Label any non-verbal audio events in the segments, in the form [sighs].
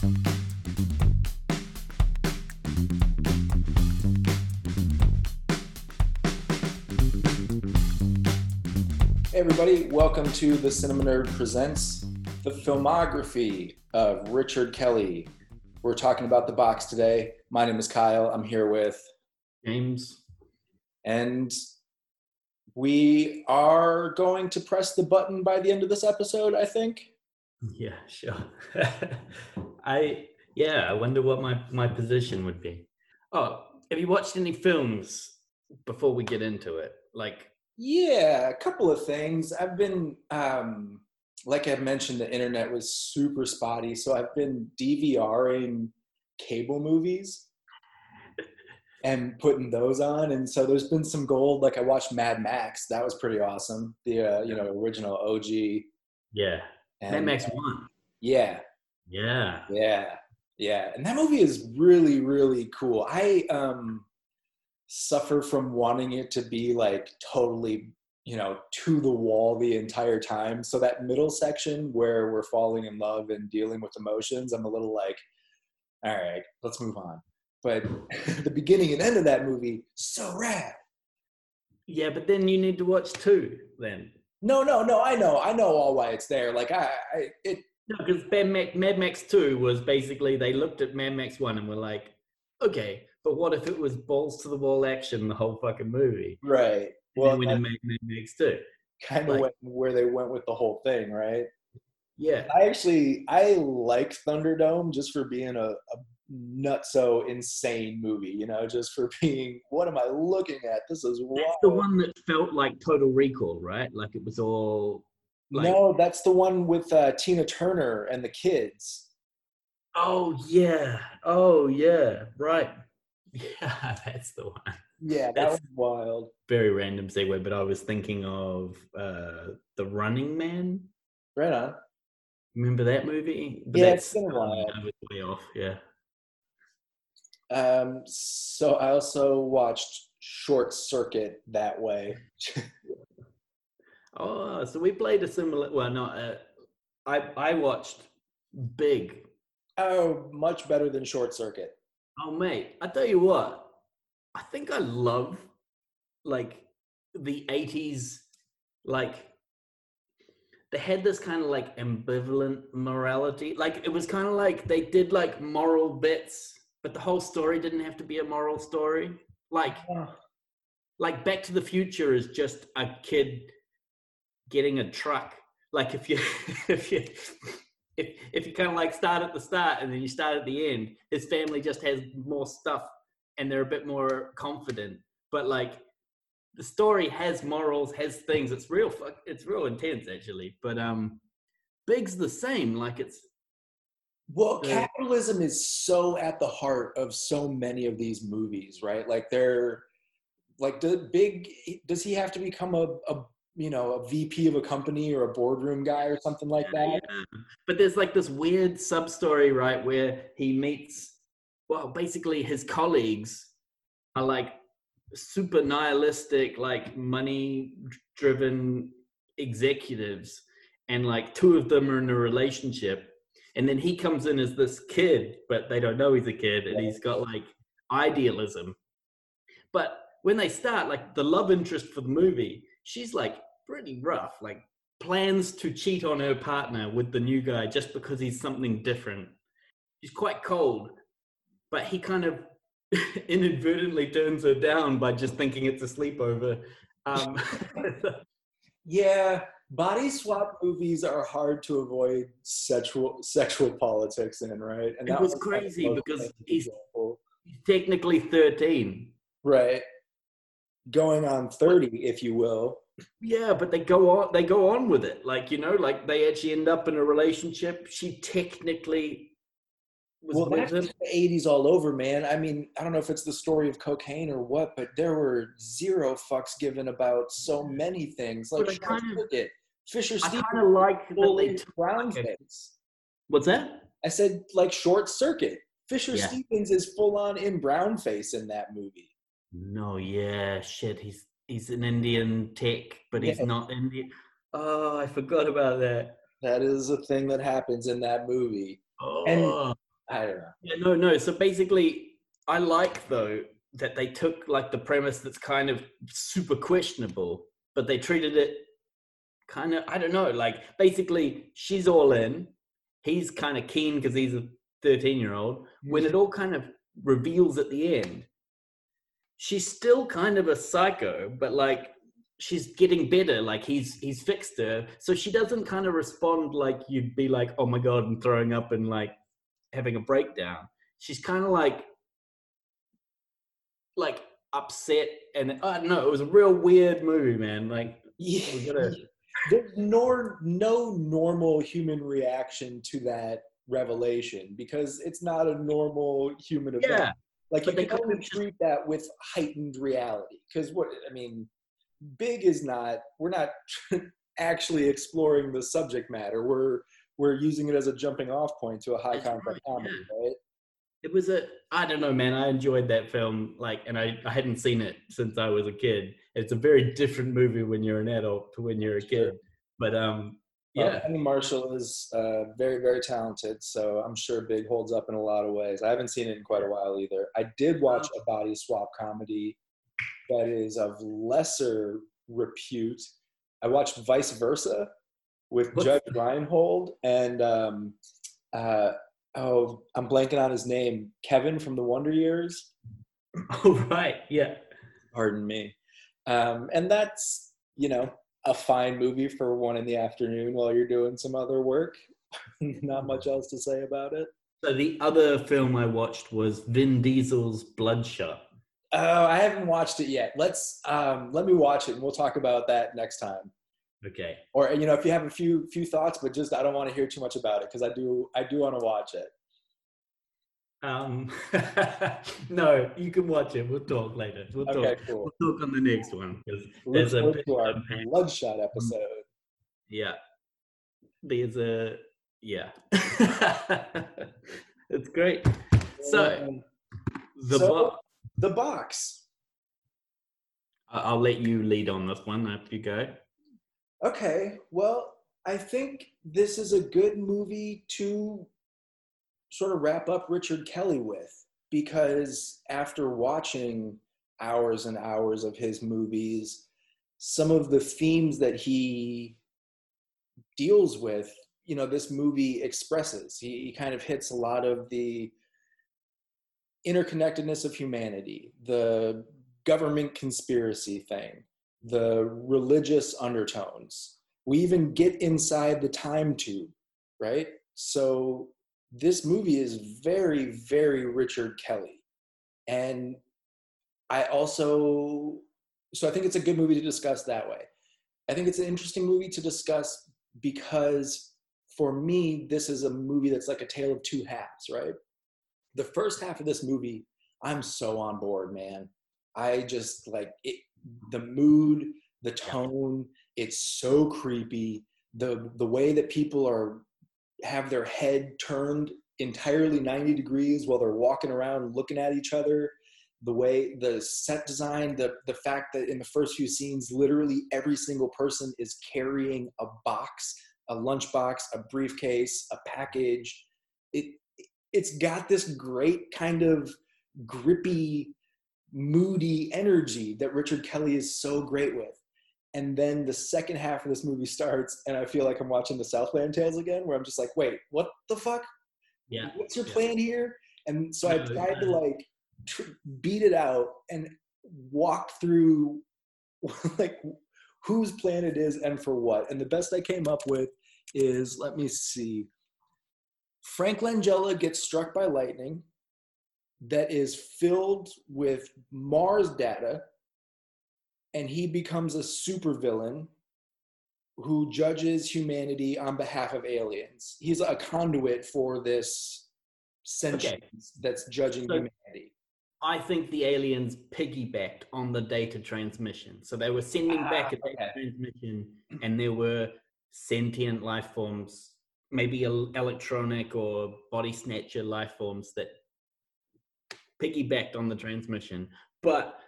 Hey everybody, welcome to the Cinema Nerd Presents the filmography of Richard Kelly. We're talking about the box today. My name is Kyle. I'm here with James. and we are going to press the button by the end of this episode, I think. [laughs] Yeah, sure. [laughs] I yeah, I wonder what my my position would be. Oh, have you watched any films before we get into it? Like, Yeah, a couple of things. I've been, um, like I mentioned, the internet was super spotty, so I've been DVRing cable movies [laughs] and putting those on. And so there's been some gold. Like I watched Mad Max. That was pretty awesome. The uh, you know original OG. yeah, And, Mad Max One. Yeah, Yeah, yeah, yeah. And that movie is really, really cool. I um suffer from wanting it to be like totally, you know, to the wall the entire time. So that middle section where we're falling in love and dealing with emotions, I'm a little like, all right, let's move on. But [laughs] the beginning and end of that movie, so rad. yeah, but then you need to watch two. Then No, no, no. I know, I know all why it's there. Like I, I it. no, because Mad Max, Mad Max Two was basically they looked at Mad Max One and were like, okay, but what if it was balls to the wall action the whole fucking movie? Right. And Well, then when made Mad Max Two, kind of like- where they went with the whole thing, right? yeah, I actually I like Thunderdome just for being a, a nutso insane movie, you know, just for [laughs] being what am I looking at? This is wild. that's the one that felt like Total Recall, right? Like it was all like, no, that's the one with uh, Tina Turner and the kids. Oh yeah. Oh yeah. Right. [laughs] Yeah, that's the one. Yeah, that That's- was wild. Very random segue, but I was thinking of uh The Running Man. Right on. Remember that movie? But Yeah, it's that's- been a while. I was way off. Yeah. Um, so I also watched Short Circuit that way. [laughs] Oh, so we played a similar. Well, not. Uh, I I watched Big. oh, much better than Short Circuit. Oh mate, I tell you what. I think I love like the '80s. Like they had this kind of like ambivalent morality. Like it was kind of like they did like moral bits, but the whole story didn't have to be a moral story. Like like Back to the Future is just a kid getting a truck. Like if you [laughs] if you if if you kind of like start at the start and then you start at the end, his family just has more stuff and they're a bit more confident. But like the story has morals, has things. It's real. fuck- It's real intense actually. But um, Big's the same. Like it's Well, Yeah. capitalism is so at the heart of so many of these movies, right? Like they're like the big does he have to become a, a you know, a VP of a company or a boardroom guy or something like that? Yeah. But there's like this weird sub story, right, where he meets, well, basically his colleagues are like super nihilistic, like money driven executives, and like two of them are in a relationship. And then he comes in as this kid, but they don't know he's a kid, and he's got like idealism. But when they start, like the love interest for the movie, she's like pretty rough, like plans to cheat on her partner with the new guy just because he's something different. She's quite cold, but he kind of [laughs] inadvertently turns her down by just thinking it's a sleepover. Um, [laughs] [laughs] Yeah, body swap movies are hard to avoid sexual sexual politics in, right? And It that was crazy because he's- he's technically 13. right going on 30 if you will Yeah, but they go on they go on with it. Like, you know, like they actually end up in a relationship. She technically was well the 80s all over man i mean i don't know if it's the story of cocaine or what but there were zero fucks given about so many things like I Short kind of- Circuit, fisher I stevens kind of like that full they in took- brown face What's that? i said like short circuit fisher Yeah. stevens is full on in brown face in that movie No, yeah, shit. He's he's an Indian tech, but he's Yeah. not Indian. Oh, I forgot about that. that is a thing that happens in that movie Oh, And- I don't know. Yeah, no, no. So basically, I like though that they took like the premise that's kind of super questionable, but they treated it kind of I don't know. Like basically, she's all in. He's kind of keen because he's a thirteen-year-old. When it mm. all kind of reveals at the end, she's still kind of a psycho, but like she's getting better. Like he's he's fixed her, so she doesn't kind of respond like you'd be like, oh my god, and throwing up and like having a breakdown. She's kind of like like upset and uh, I don't know. It was a real weird movie, man. Like we Yeah. gotta, There's nor, no normal human reaction to that revelation because it's not a normal human event. yeah, Like you but they can only just- treat that with heightened reality. Because what I mean, big is not. We're not [laughs] actually exploring the subject matter. We're we're using it as a jumping off point to a high That's concept right, comedy, right? it was a I don't know, man. I enjoyed that film, like, and I I hadn't seen it since I was a kid. It's a very different movie when you're an adult to when you're a Sure. kid. But um, Well, yeah, Penny Marshall is uh, very, very talented, so I'm sure Big holds up in a lot of ways. I haven't seen it in quite a while either. I did watch a body swap comedy that is of lesser repute. I watched Vice Versa with Judge Reinhold and um, uh, oh, I'm blanking on his name, Kevin from the Wonder Years. [laughs] oh right, yeah. Pardon me. Um, and that's you know a fine movie for one in the afternoon while you're doing some other work. [laughs] Not much else to say about it. So the other film I watched was Vin Diesel's Bloodshot. Oh, I haven't watched it yet. Let's um, let me watch it and we'll talk about that next time. Okay. Or you know, if you have a few few thoughts, but just I don't want to hear too much about it because I do I do want to watch it. Um, [laughs] no, you can watch it. We'll talk later. We'll talk. Cool. We'll talk on the next one because there's a forward bit to of Bloodshot episode. yeah. There's a yeah. [laughs] it's great. So Um, the so- bo- the box. I'll let you lead on this one after you go. Okay, well, I think this is a good movie to sort of wrap up Richard Kelly with because after watching hours and hours of his movies, some of the themes that he deals with, you know, this movie expresses. He, he kind of hits a lot of the interconnectedness of humanity, the government conspiracy thing, the religious undertones. We even get inside the time tube, right? So this movie is very, very Richard Kelly. And I also, so I think it's a good movie to discuss that way. I think it's an interesting movie to discuss because for me, this is a movie that's like a tale of two halves, right? The first half of this movie, I'm so on board, man. I just like it, the mood, the tone, it's so creepy. The the way that people are have their head turned entirely 90 degrees while they're walking around looking at each other. The way the set design, the the fact that in the first few scenes, literally every single person is carrying a box, a lunchbox, a briefcase, a package. It it's got this great kind of grippy, moody energy that Richard Kelly is so great with. And then the second half of this movie starts, and I feel like I'm watching the Southland Tales again, where I'm just like, wait, what the fuck? Yeah. What's your Yeah. plan here? And so I No, tried to like tr- beat it out and walk through [laughs] like whose plan it is and for what. And the best I came up with is let me see. Frank Langella gets struck by lightning that is filled with Mars data, and he becomes a supervillain who judges humanity on behalf of aliens. He's a conduit for this sentience that's judging So- humanity. I think the aliens piggybacked on the data transmission. So they were sending back a Ah, data okay. transmission, and there were sentient life forms, maybe electronic or body snatcher life forms that piggybacked on the transmission. But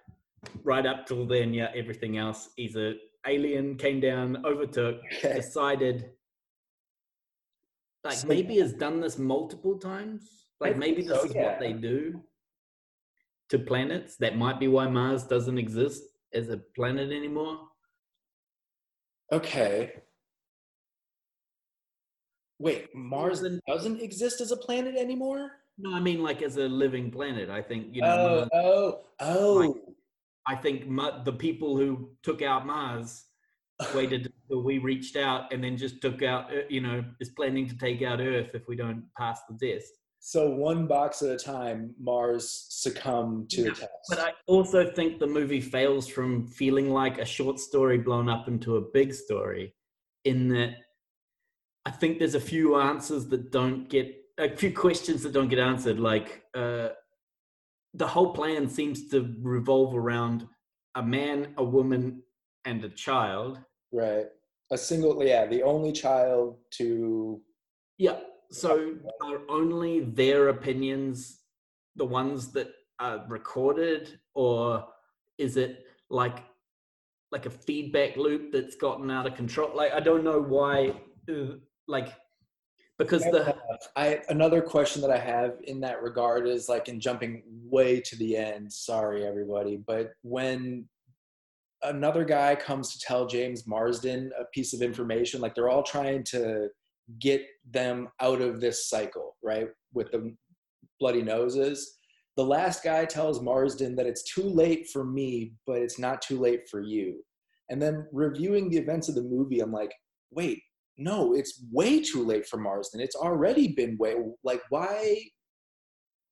right up till then, yeah, everything else, either alien came down, overtook, [laughs] Okay. decided, like So- maybe has done this multiple times. Like maybe this so, is yeah. what they do to planets. That might be why Mars doesn't exist as a planet anymore. Okay. Wait, Mars doesn't exist as a planet anymore? No, I mean like as a living planet. I think you know. Oh, Mars- oh, oh. I think Ma- the people who took out Mars waited [laughs] until we reached out and then just took out. uh, You know, is planning to take out Earth if we don't pass the test. So one box at a time, Mars succumbed to Yeah, the test. But I also think the movie fails from feeling like a short story blown up into a big story, in that I think there's a few answers that don't get, a few questions that don't get answered. Like uh, the whole plan seems to revolve around a man, a woman, and a child. right. A single, yeah, the only child to. Yeah. So are only their opinions the ones that are recorded, or is it like like a feedback loop that's gotten out of control? Like I don't know why. uh, Like because the I another question that I have in that regard is like in jumping way to the end. Sorry, everybody, but when another guy comes to tell James Marsden a piece of information, like they're all trying to get them out of this cycle, right? With the bloody noses. The last guy tells Marsden that it's too late for me, but it's not too late for you. And then reviewing the events of the movie, I'm like, wait, no, it's way too late for Marsden. It's already been way like why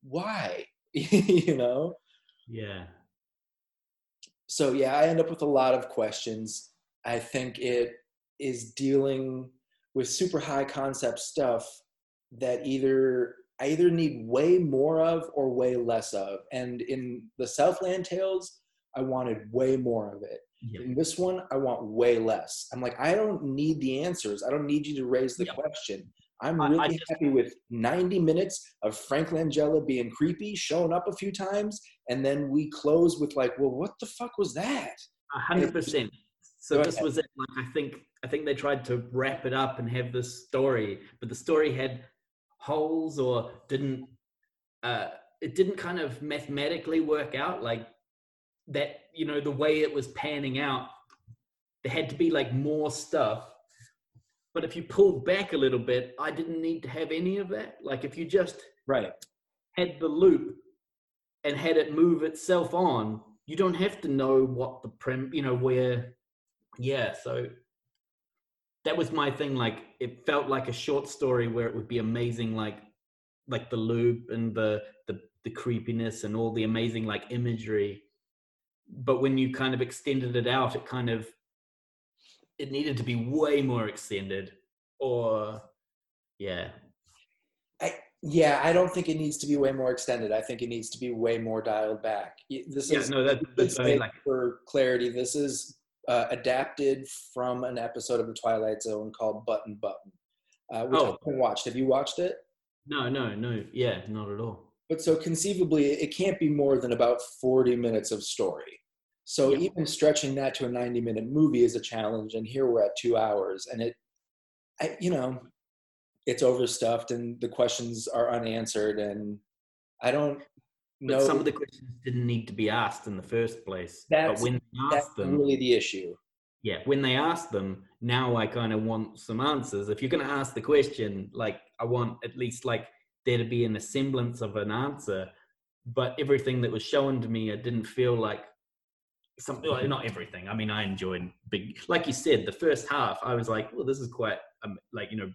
why? [laughs] you know? yeah So yeah, I end up with a lot of questions. I think it is dealing with super high concept stuff that either I either need way more of or way less of. And in the Southland Tales, I wanted way more of it. Yeah In this one, I want way less. I'm like, I don't need the answers. I don't need you to raise the Yeah. question. I'm I- I really just- happy with 90 minutes of Frank Langella being creepy, showing up a few times, and then we close with like, well, what the fuck was that? hundred percent. So this was it. Like I think I think they tried to wrap it up and have this story, but the story had holes or didn't. Uh, it didn't kind of mathematically work out like that. You know the way it was panning out. There had to be like more stuff. But if you pulled back a little bit, I didn't need to have any of that. Like if you just Right. had the loop and had it move itself on, you don't have to know what the prim, you know, where. Yeah, so that was my thing. Like, it felt like a short story where it would be amazing, like, like the loop and the the the creepiness and all the amazing like imagery. But when you kind of extended it out, it kind of it needed to be way more extended. Or yeah, I yeah, I don't think it needs to be way more extended. I think it needs to be way more dialed back. This yeah, is no, that, that's like for clarity. This is uh, adapted from an episode of The Twilight Zone called Button Button, uh, which I Oh. haven't watched. Have you watched it? no, no, no, yeah, not at all. But so conceivably, it can't be more than about 40 minutes of story. So Yeah. even stretching that to a 90 minute movie is a challenge. And here we're at two hours. And it, I, you know, it's overstuffed and the questions are unanswered. And I don't But know. some of the questions didn't need to be asked in the first place. That's- but when they asked them, really the issue. yeah, when they asked them, now I kind of want some answers. If you're going to ask the question, like I want at least like there to be an semblance of an answer. But everything that was shown to me, it didn't feel like something. Well, not everything. I mean, I enjoyed big, like you said, the first half. I was like, well, this is quite um, like you know,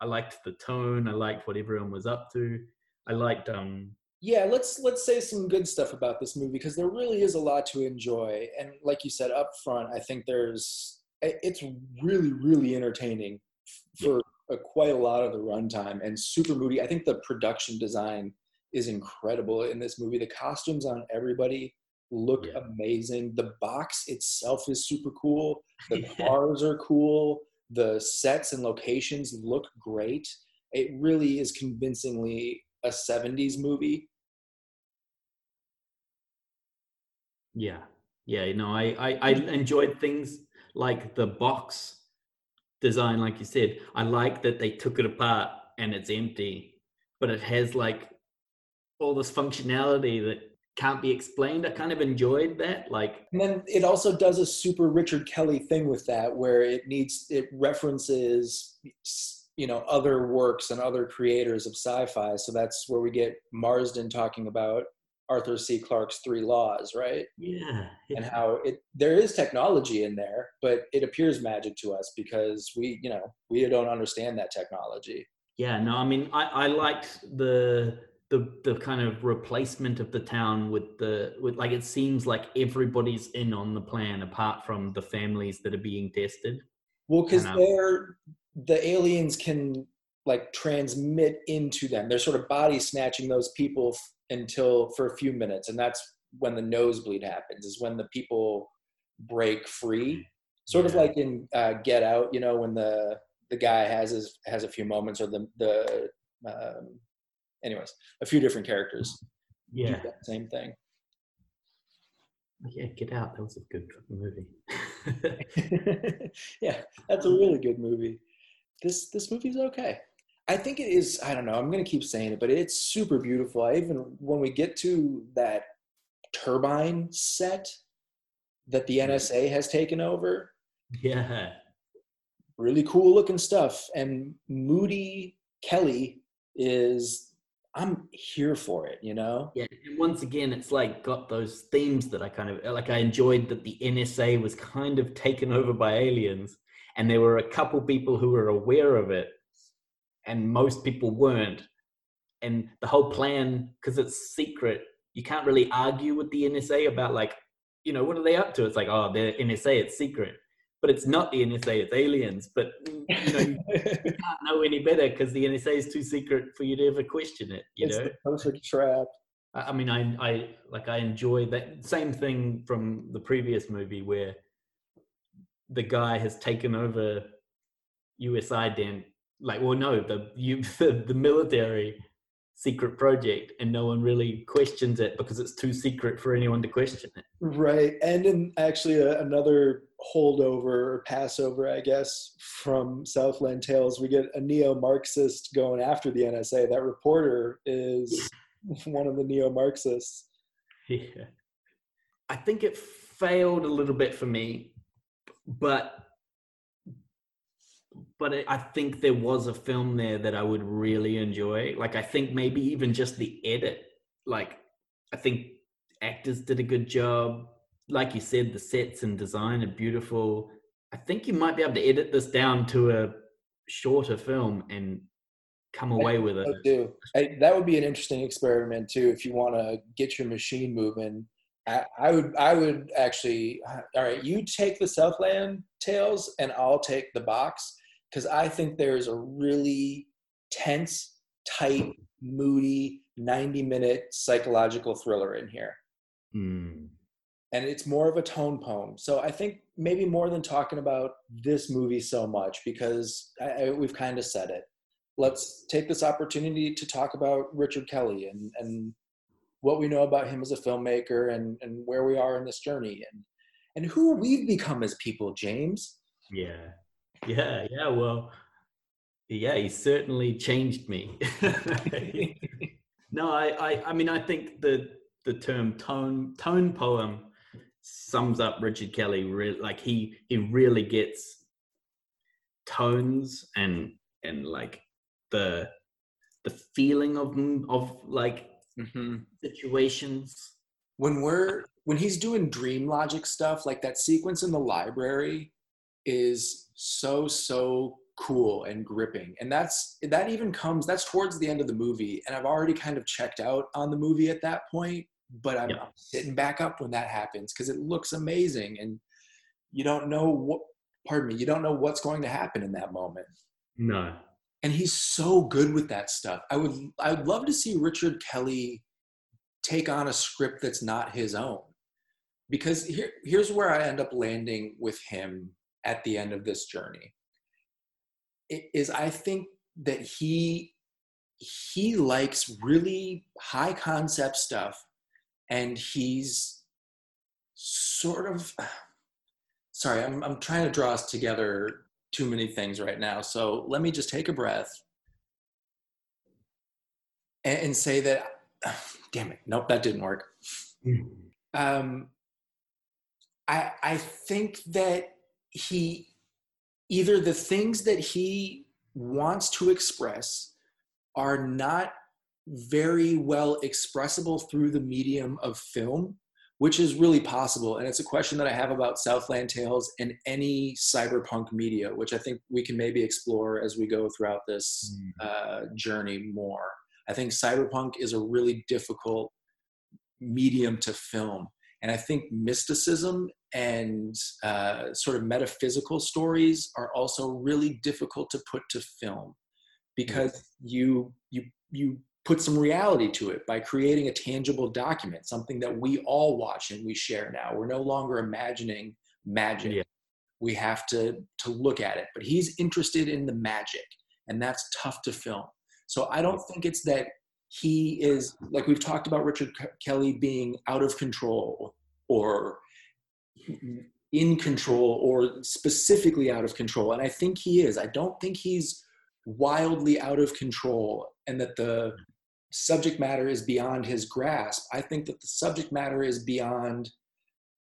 I liked the tone. I liked what everyone was up to. I liked um yeah let's let's say some good stuff about this movie because there really is a lot to enjoy and like you said up front i think there's it's really really entertaining for a, quite a lot of the runtime and super moody i think the production design is incredible in this movie the costumes on everybody look Yeah. amazing the box itself is super cool the [laughs] cars are cool the sets and locations look great it really is convincingly a 70s movie Yeah, yeah. You know, I, I I enjoyed things like the box design, like you said. I like that they took it apart and it's empty, but it has like all this functionality that can't be explained. I kind of enjoyed that. Like, and then it also does a super Richard Kelly thing with that, where it needs it references you know other works and other creators of sci-fi. So that's where we get Marsden talking about Arthur C. Clarke's Three Laws, right? Yeah, yeah. And how it there is technology in there, but it appears magic to us because we, you know, we don't understand that technology. Yeah, no, I mean, I, I liked the the the kind of replacement of the town with the with like it seems like everybody's in on the plan apart from the families that are being tested. Well, because um, they're the aliens can like transmit into them. They're sort of body snatching those people f- until for a few minutes, and that's when the nosebleed happens. Is when the people break free, sort yeah. of like in uh, Get Out. You know, when the the guy has his has a few moments, or the the um, anyways, a few different characters. Yeah, same thing. Yeah, Get Out. That was a good movie. [laughs] yeah, that's a really good movie. This this movie's okay. I think it is. I don't know. I'm gonna keep saying it, but it's super beautiful. I even when we get to that turbine set that the mm-hmm. NSA has taken over. Yeah. Really cool looking stuff. And Moody Kelly is I'm here for it, you know? Yeah. And once again, it's like got those themes that I kind of uh, like. I enjoyed that the NSA was kind of taken over by aliens, and there were a couple people who were aware of it, and most people weren't. And the whole plan, because it's secret, you can't really argue with the NSA about like, you know, what are they up to? It's like, oh, they're NSA, it's secret but it's not the NSA, it's aliens. But you know, [laughs] you, can't know any better because the NSA is too secret for you to ever question it. You it's know, the perfect trap. I mean, I, I like I enjoy that same thing from the previous movie where the guy has taken over US ident. Like, well, no, the you [laughs] the, the military secret project and no one really questions it because it's too secret for anyone to question it. Right. And in actually a, another holdover or passover, I guess, from Southland Tales, we get a neo Marxist going after the NSA. That reporter is [laughs] one of the neo Marxists. Yeah. I think it failed a little bit for me, but but I think there was a film there that I would really enjoy. Like I think maybe even just the edit. Like I think actors did a good job. Like you said, the sets and design are beautiful. I think you might be able to edit this down to a shorter film and come away with it. Do. I, that would be an interesting experiment too. If you want to get your machine moving, I, I, would. I would actually. All right, you take the Southland Tales, and I'll take the box because I think there's a really tense, tight, moody, 90 minute psychological thriller in here. Mm. And it's more of a tone poem. So I think maybe more than talking about this movie so much, because I, I, we've kind of said it. Let's take this opportunity to talk about Richard Kelly and, and what we know about him as a filmmaker and, and where we are in this journey and, and who we've become as people, James. Yeah. Yeah, yeah. Well, yeah, he certainly changed me. [laughs] no, I, I, I mean, I think the the term tone tone poem sums up Richard Kelly. Like he he really gets tones and and like the the feeling of of like mm-hmm. situations when we're when he's doing dream logic stuff like that sequence in the library is so so cool and gripping and that's that even comes that's towards the end of the movie and i've already kind of checked out on the movie at that point but i'm, I'm sitting back up when that happens because it looks amazing and you don't know what pardon me you don't know what's going to happen in that moment. No and he's so good with that stuff. I would i would love to see richard kelly take on a script that's not his own. Because here, here's where i end up landing with him at the end of this journey. Is I think that he he likes really high concept stuff and he's sort of sorry I'm, I'm trying to draw us together too many things right now so let me just take a breath and, and say that [sighs] damn it, nope, that didn't work. Um, I I think that he either the things that he wants to express are not very well expressible through the medium of film, which is really possible. And it's a question that I have about Southland Tales and any cyberpunk media, which I think we can maybe explore as we go throughout this Mm. uh, journey more. I think cyberpunk is a really difficult medium to film. And I think mysticism and uh, sort of metaphysical stories are also really difficult to put to film because you you you put some reality to it by creating a tangible document, something that we all watch and we share now. We're no longer imagining magic. Yeah. We have to to look at it. But he's interested in the magic, and that's tough to film. So I don't think it's that he is like we've talked about Richard Ke- Kelly being out of control or in control or specifically out of control and I think he is. I don't think he's wildly out of control and that the subject matter is beyond his grasp. I think that the subject matter is beyond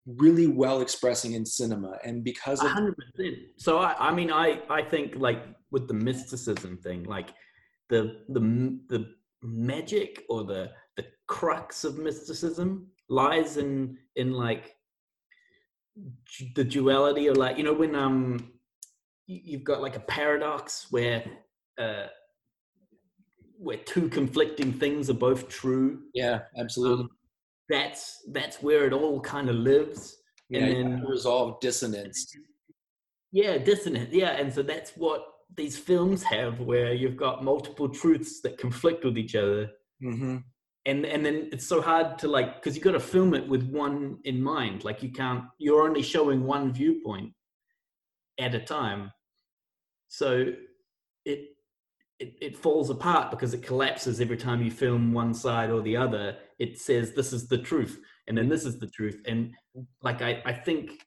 really well expressing in cinema and because of hundred percent. So I, I mean, I, I think like with the mysticism thing, like the the the magic or the the crux of mysticism lies in in like the duality of like you know when um you've got like a paradox where uh where two conflicting things are both true. Yeah, absolutely. um, that's that's where it all kind of lives. Yeah, and then resolve dissonance. yeah dissonant yeah and so that's what these films have where you've got multiple truths that conflict with each other. Hmm and and then it's so hard to like because you've got to film it with one in mind. Like you can't you're only showing one viewpoint at a time. So it it, it falls apart because it collapses every time you film one side or the other it says this is the truth and then this is the truth and like i i think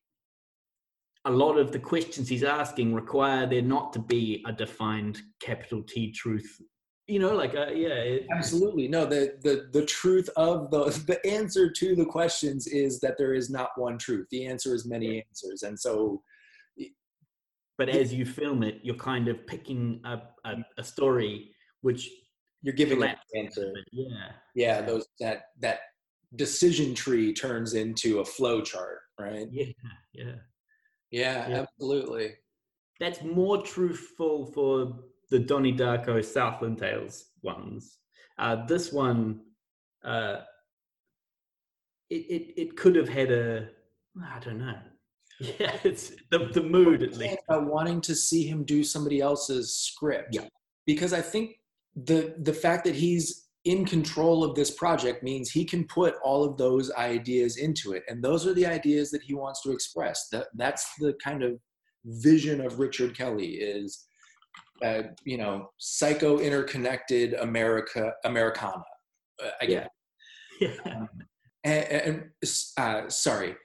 a lot of the questions he's asking require there not to be a defined capital t truth you know like uh, yeah it, Absolutely. No, the, the the truth of the the answer to the questions is that there is not one truth. The answer is many answers. And so but as you film it you're kind of picking up a, a story which you're giving an answer. yeah Yeah, those that that decision tree turns into a flow chart, right? yeah yeah Yeah, Yeah. absolutely. that's more truthful for the Donnie Darko Southland Tales ones. Uh, this one, uh, it, it it could have had a I don't know. [laughs] Yeah, it's the the mood at least. About wanting to see him do somebody else's script. Yeah. Because I think the the fact that he's in control of this project means he can put all of those ideas into it. And those are the ideas that he wants to express. That that's the kind of vision of Richard Kelly is uh, you know, psycho interconnected America Americana. Uh, I get Yeah. [laughs] Um, and, and uh, sorry,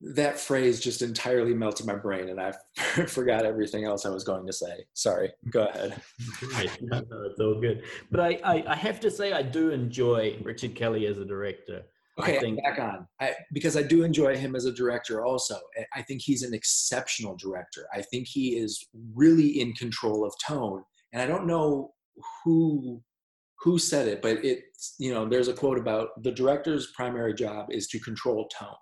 that phrase just entirely melted my brain, and I [laughs] forgot everything else I was going to say. Sorry, go ahead. Right. No, no, it's all good. But I, I, I have to say I do enjoy Richard Kelly as a director. Okay, I think- back on. I, because I do enjoy him as a director. Also, I- I think he's an exceptional director. I think he is really in control of tone, and I don't know who who said it, but it's you know there's a quote about the director's primary job is to control tone,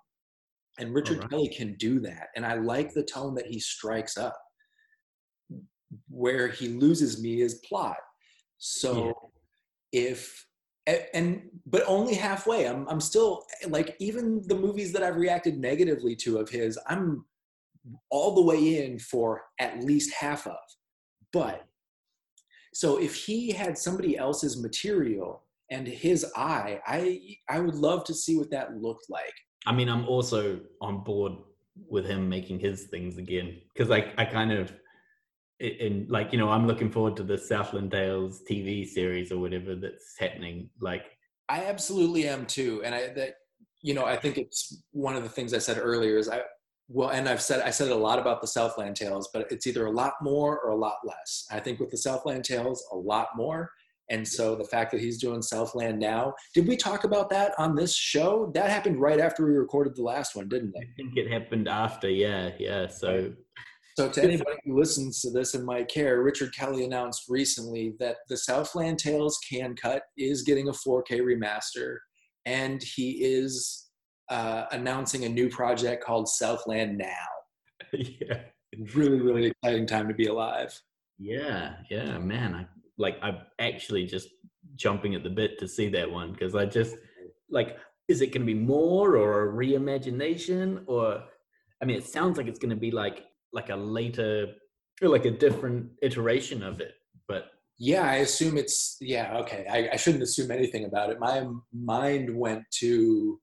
and Richard Alright. Kelly can do that, and I like the tone that he strikes up. Where he loses me is plot. So if a- and but only halfway i'm i'm still like even the movies that i've reacted negatively to of his i'm all the way in for at least half of but so if he had somebody else's material and his eye i i would love to see what that looked like I mean, I'm also on board with him making his things again because I, I kind of, in like you know, I'm looking forward to the Southland Tales TV series or whatever that's happening. Like, I absolutely am too, and I that you know I think it's one of the things I said earlier is I well, and I've said I said a lot about the Southland Tales, but it's either a lot more or a lot less. I think with the Southland Tales, a lot more, And so the fact that he's doing Southland now, did we talk about that on this show? That happened right after we recorded the last one, didn't it? I think it happened after. Yeah, yeah. So, so to anybody who listens to this and might care, Richard Kelly announced recently that the Southland Tales Cannes cut is getting a 4K remaster, and he is uh, announcing a new project called Southland Now. [laughs] yeah. Really, really exciting time to be alive. Yeah, yeah, man. I like I'm actually just jumping at the bit to see that one because I just like is it going to be more or a reimagination? Or I mean it sounds like it's going to be like like a later or like a different iteration of it but yeah I assume it's yeah okay I, I shouldn't assume anything about it. My mind went to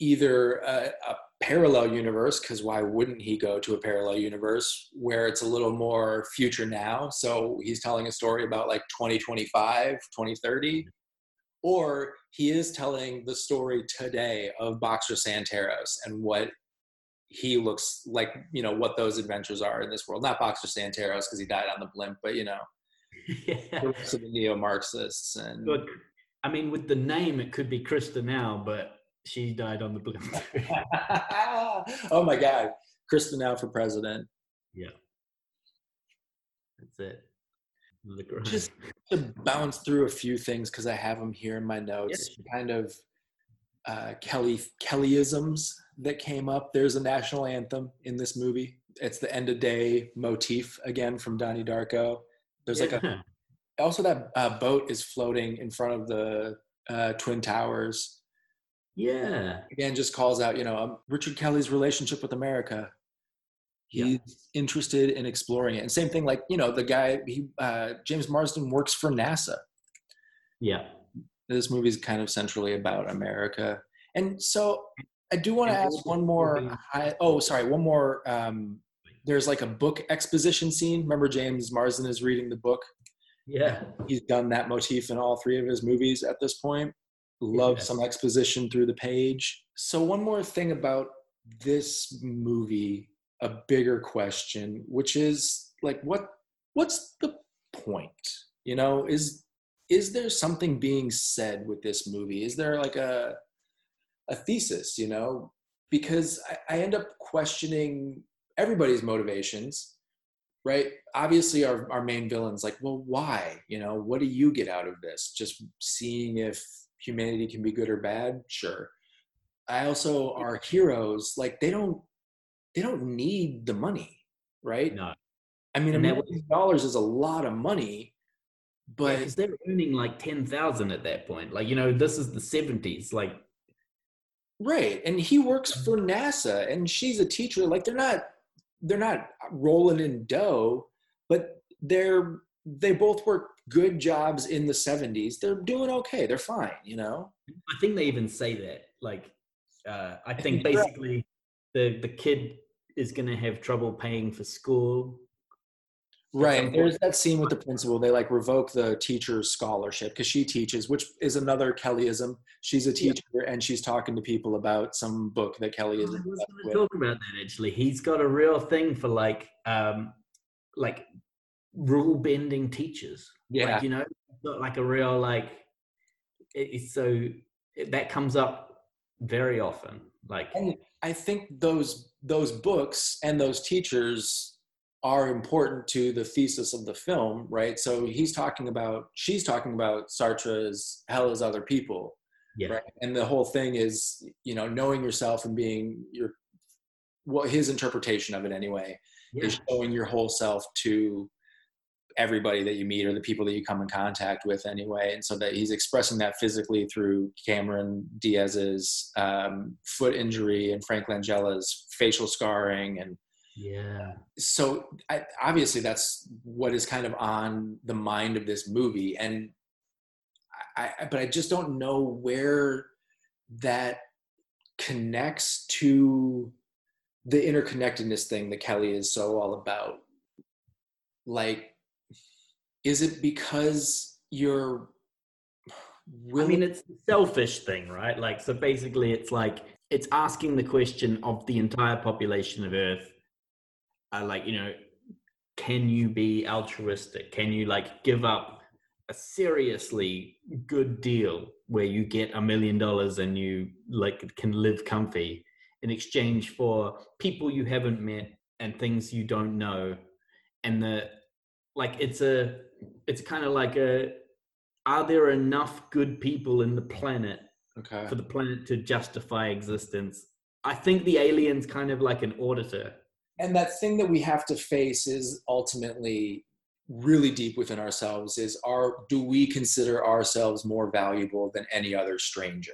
either a, a parallel universe because why wouldn't he go to a parallel universe where it's a little more future now? So he's telling a story about like 2025 2030 mm-hmm. or he is telling the story today of boxer santaros and what he looks like you know what those adventures are in this world. Not boxer santaros because he died on the blimp but you know. [laughs] Yeah. the rest of the neo-marxists and but, i mean with the name it could be Krysta now but she died on the blimp. [laughs] [laughs] oh my God. Kristen now for president. Yeah. That's it. Just [laughs] to bounce through a few things because I have them here in my notes. Yes. Kind of uh, Kelly Kellyisms that came up. There's a national anthem in this movie. It's the end of day motif again from Donnie Darko. There's yeah. like a also that uh, boat is floating in front of the uh, twin towers yeah. Again, just calls out, you know, um, Richard Kelly's relationship with America. He's yeah. interested in exploring it. And same thing, like, you know, the guy, he, uh, James Marsden works for NASA. Yeah. This movie is kind of centrally about America. And so I do want to ask one more. I, oh, sorry, one more. Um, there's like a book exposition scene. Remember, James Marsden is reading the book. Yeah. He's done that motif in all three of his movies at this point love some exposition through the page. So, one more thing about this movie, a bigger question, which is like, what what's the point? You know, is is there something being said with this movie? Is there like a a thesis? You know, because I, I end up questioning everybody's motivations right obviously our, our main villain's like well why you know what do you get out of this just seeing if humanity can be good or bad sure. I also our heroes like they don't they don't need the money right? No. I mean a million dollars is a lot of money but yeah, they're earning like 10,000 at that point. Like you know this is the 70s like right and he works for nasa and she's a teacher like they're not they're not rolling in dough but they're they both work good jobs in the 70s they're doing okay. They're fine you know? I think they even say that like uh, i think basically the the kid is going to have trouble paying for school. Right. there's that scene with the principal. They like revoke the teacher's scholarship because she teaches which is another kellyism. She's a teacher yeah. and she's talking to people about some book that kelly is talk about that actually. He's got a real thing for like um like rule bending teachers. Yeah, like, you know, like a real like. it's so it, that comes up very often. Like, and I think those those books and those teachers are important to the thesis of the film, right? So he's talking about, she's talking about Sartre's "Hell is Other People," yeah. Right? And the whole thing is, you know, knowing yourself and being your, what his interpretation of it anyway, yeah. is showing your whole self to everybody that you meet or the people that you come in contact with anyway. And so that he's expressing that physically through Cameron Diaz's um, foot injury and Frank Langella's facial scarring. And yeah, so I, obviously that's what is kind of on the mind of this movie. And I, I but I just don't know where that connects to the interconnectedness thing that Kelly is so all about. Like is it because you're willing- I mean, it's a selfish thing, right? Like, so basically, it's like it's asking the question of the entire population of Earth, uh, like, you know, can you be altruistic? Can you like give up a seriously good deal where you get a million dollars and you like can live comfy in exchange for people you haven't met and things you don't know and the like it's a it's kind of like a are there enough good people in the planet Okay. for the planet to justify existence i think the alien's kind of like an auditor and that thing that we have to face is ultimately really deep within ourselves is our do we consider ourselves more valuable than any other stranger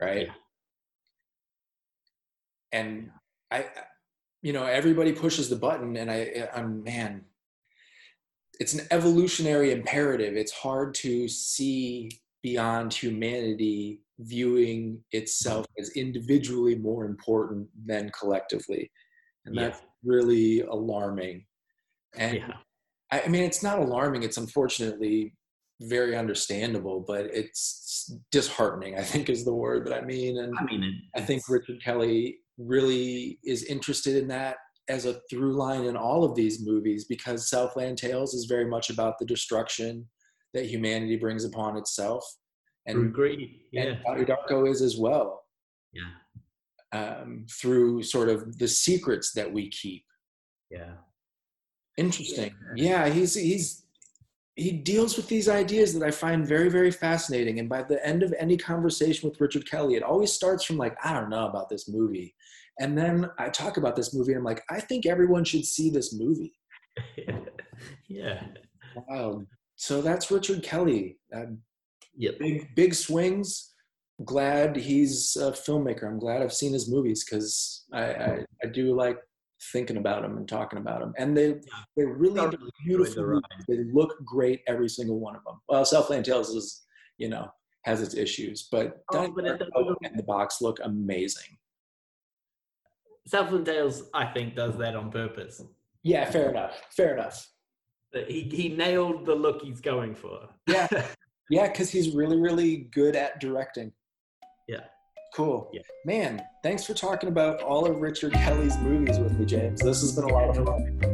right Yeah. and i you know everybody pushes the button and i i'm man it's an evolutionary imperative. It's hard to see beyond humanity viewing itself mm-hmm. as individually more important than collectively. And Yeah. that's really alarming. And yeah. I, I mean it's not alarming. It's unfortunately very understandable but it's disheartening i think is the word that i mean. And i mean I think Richard Kelly really is interested in that as a through line in all of these movies because Southland Tales is very much about the destruction that humanity brings upon itself. And, agree yeah and Darko is as well yeah um, through sort of the secrets that we keep. yeah Interesting. Yeah, he's he's he deals with these ideas that I find very very fascinating. And by the end of any conversation with Richard Kelly, it always starts from like I don't know about this movie, and then I talk about this movie and I'm like I think everyone should see this movie. [laughs] yeah Wow. So that's Richard Kelly. Uh, yep big big swings. Glad he's a filmmaker. I'm glad I've seen his movies because I, I I do like thinking about them and talking about them. And they they're really beautiful. the They look great every single one of them. Well, Southland Tales is you know has its issues, but, Oh, but it and the box look amazing. Southland Tales, I think, does that on purpose. Yeah, fair enough. Fair enough. But He he nailed the look he's going for. Yeah. [laughs] Yeah, because he's really, really good at directing. Yeah. Cool. Yeah. Man, thanks for talking about all of Richard Kelly's movies with me, James. This has been a lot of fun.